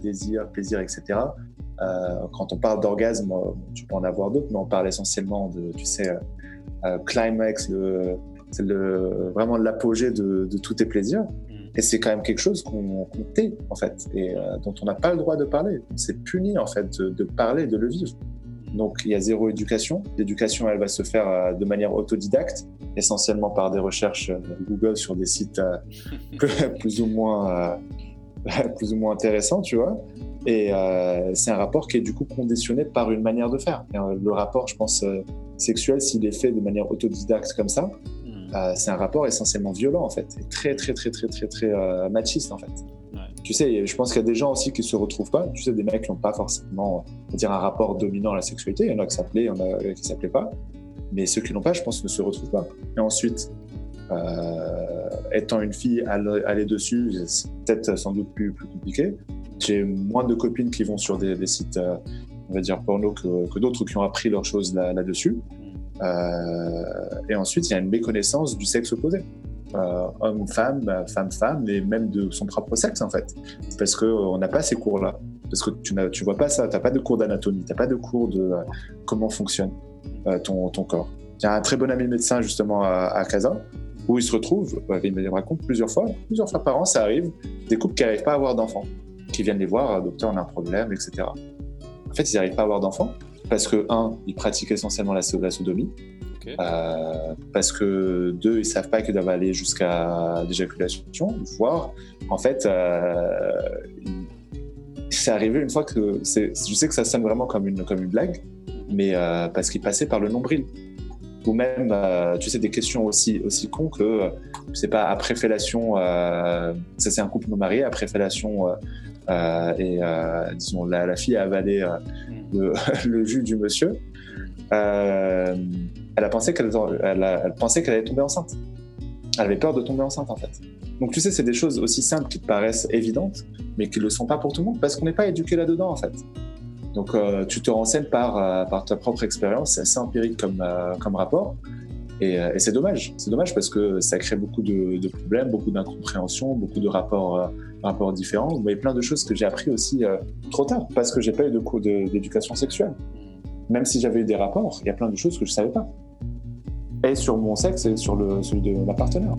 désir, plaisir, etc. quand on parle d'orgasme, tu peux en avoir d'autres, mais on parle essentiellement de, tu sais, climax, c'est le, vraiment l'apogée de, de, tous tes plaisirs. Mm. Et c'est quand même quelque chose qu'on tait, en fait, et dont on n'a pas le droit de parler. C'est puni, en fait, de, de parler, de le vivre. Donc il y a zéro éducation. L'éducation, elle va se faire euh, de manière autodidacte, essentiellement par des recherches euh, Google sur des sites euh, plus ou moins plus ou moins intéressants, tu vois. Et c'est un rapport qui est du coup conditionné par une manière de faire. le rapport, je pense, sexuel, s'il est fait de manière autodidacte comme ça, hmm. c'est un rapport essentiellement violent en fait, et très très très très très très, machiste en fait. Tu sais, je pense qu'il y a des gens aussi qui se retrouvent pas. Tu sais, des mecs qui n'ont pas forcément, dire, un rapport dominant à la sexualité. Il y en a qui s'appelaient, il y en a qui s'appelaient pas. Mais ceux qui n'ont pas, je pense, ne se retrouvent pas. Et ensuite, euh, étant une fille, aller dessus, c'est peut-être sans doute plus, compliqué. J'ai moins de copines qui vont sur des, sites, euh, on va dire, porno que, d'autres qui ont appris leurs choses là-dessus. euh, et ensuite, il y a une méconnaissance du sexe opposé. Euh, homme-femme, femme-femme, et même de son propre sexe en fait. Parce qu'on n'a pas ces cours-là. Parce que tu ne vois pas ça, tu n'as pas de cours d'anatomie, tu n'as pas de cours de comment fonctionne ton, ton corps. A un très bon ami médecin justement à Casa, où il se retrouve, il me raconte plusieurs fois, plusieurs fois par an, ça arrive, des couples qui n'arrivent pas à avoir d'enfants, qui viennent les voir, docteur, on a un problème, etc. En fait, ils n'arrivent pas à avoir d'enfants parce que, un, ils pratiquent essentiellement la, la sodomie, euh, parce que deux, ils savent pas qu'ils doivent aller jusqu'à l'éjaculation, voire en fait, euh, c'est arrivé une fois que je sais que ça sonne vraiment comme une comme une blague, mais euh, parce qu'ils passaient par le nombril ou même tu sais des questions aussi aussi cons que je sais pas après fellation, ça c'est un couple non marié après fellation et disons la, fille a avalé mm. le, le, jus du monsieur. Euh, elle a pensé qu'elle elle, pensait qu'elle allait tomber enceinte. Elle avait peur de tomber enceinte en fait. Donc tu sais, c'est des choses aussi simples qui te paraissent évidentes, mais qui ne le sont pas pour tout le monde parce qu'on n'est pas éduqué là-dedans en fait. Donc euh, tu te renseignes par, euh, par ta propre expérience, c'est assez empirique comme, euh, rapport. Et, et c'est dommage, c'est dommage parce que ça crée beaucoup de, problèmes, beaucoup d'incompréhension, beaucoup de rapports, rapports différents. Mais plein de choses que j'ai appris aussi trop tard parce que j'ai pas eu de cours d'éducation sexuelle. Même si j'avais eu des rapports, il y a plein de choses que je savais pas et sur mon sexe et sur celui de ma partenaire.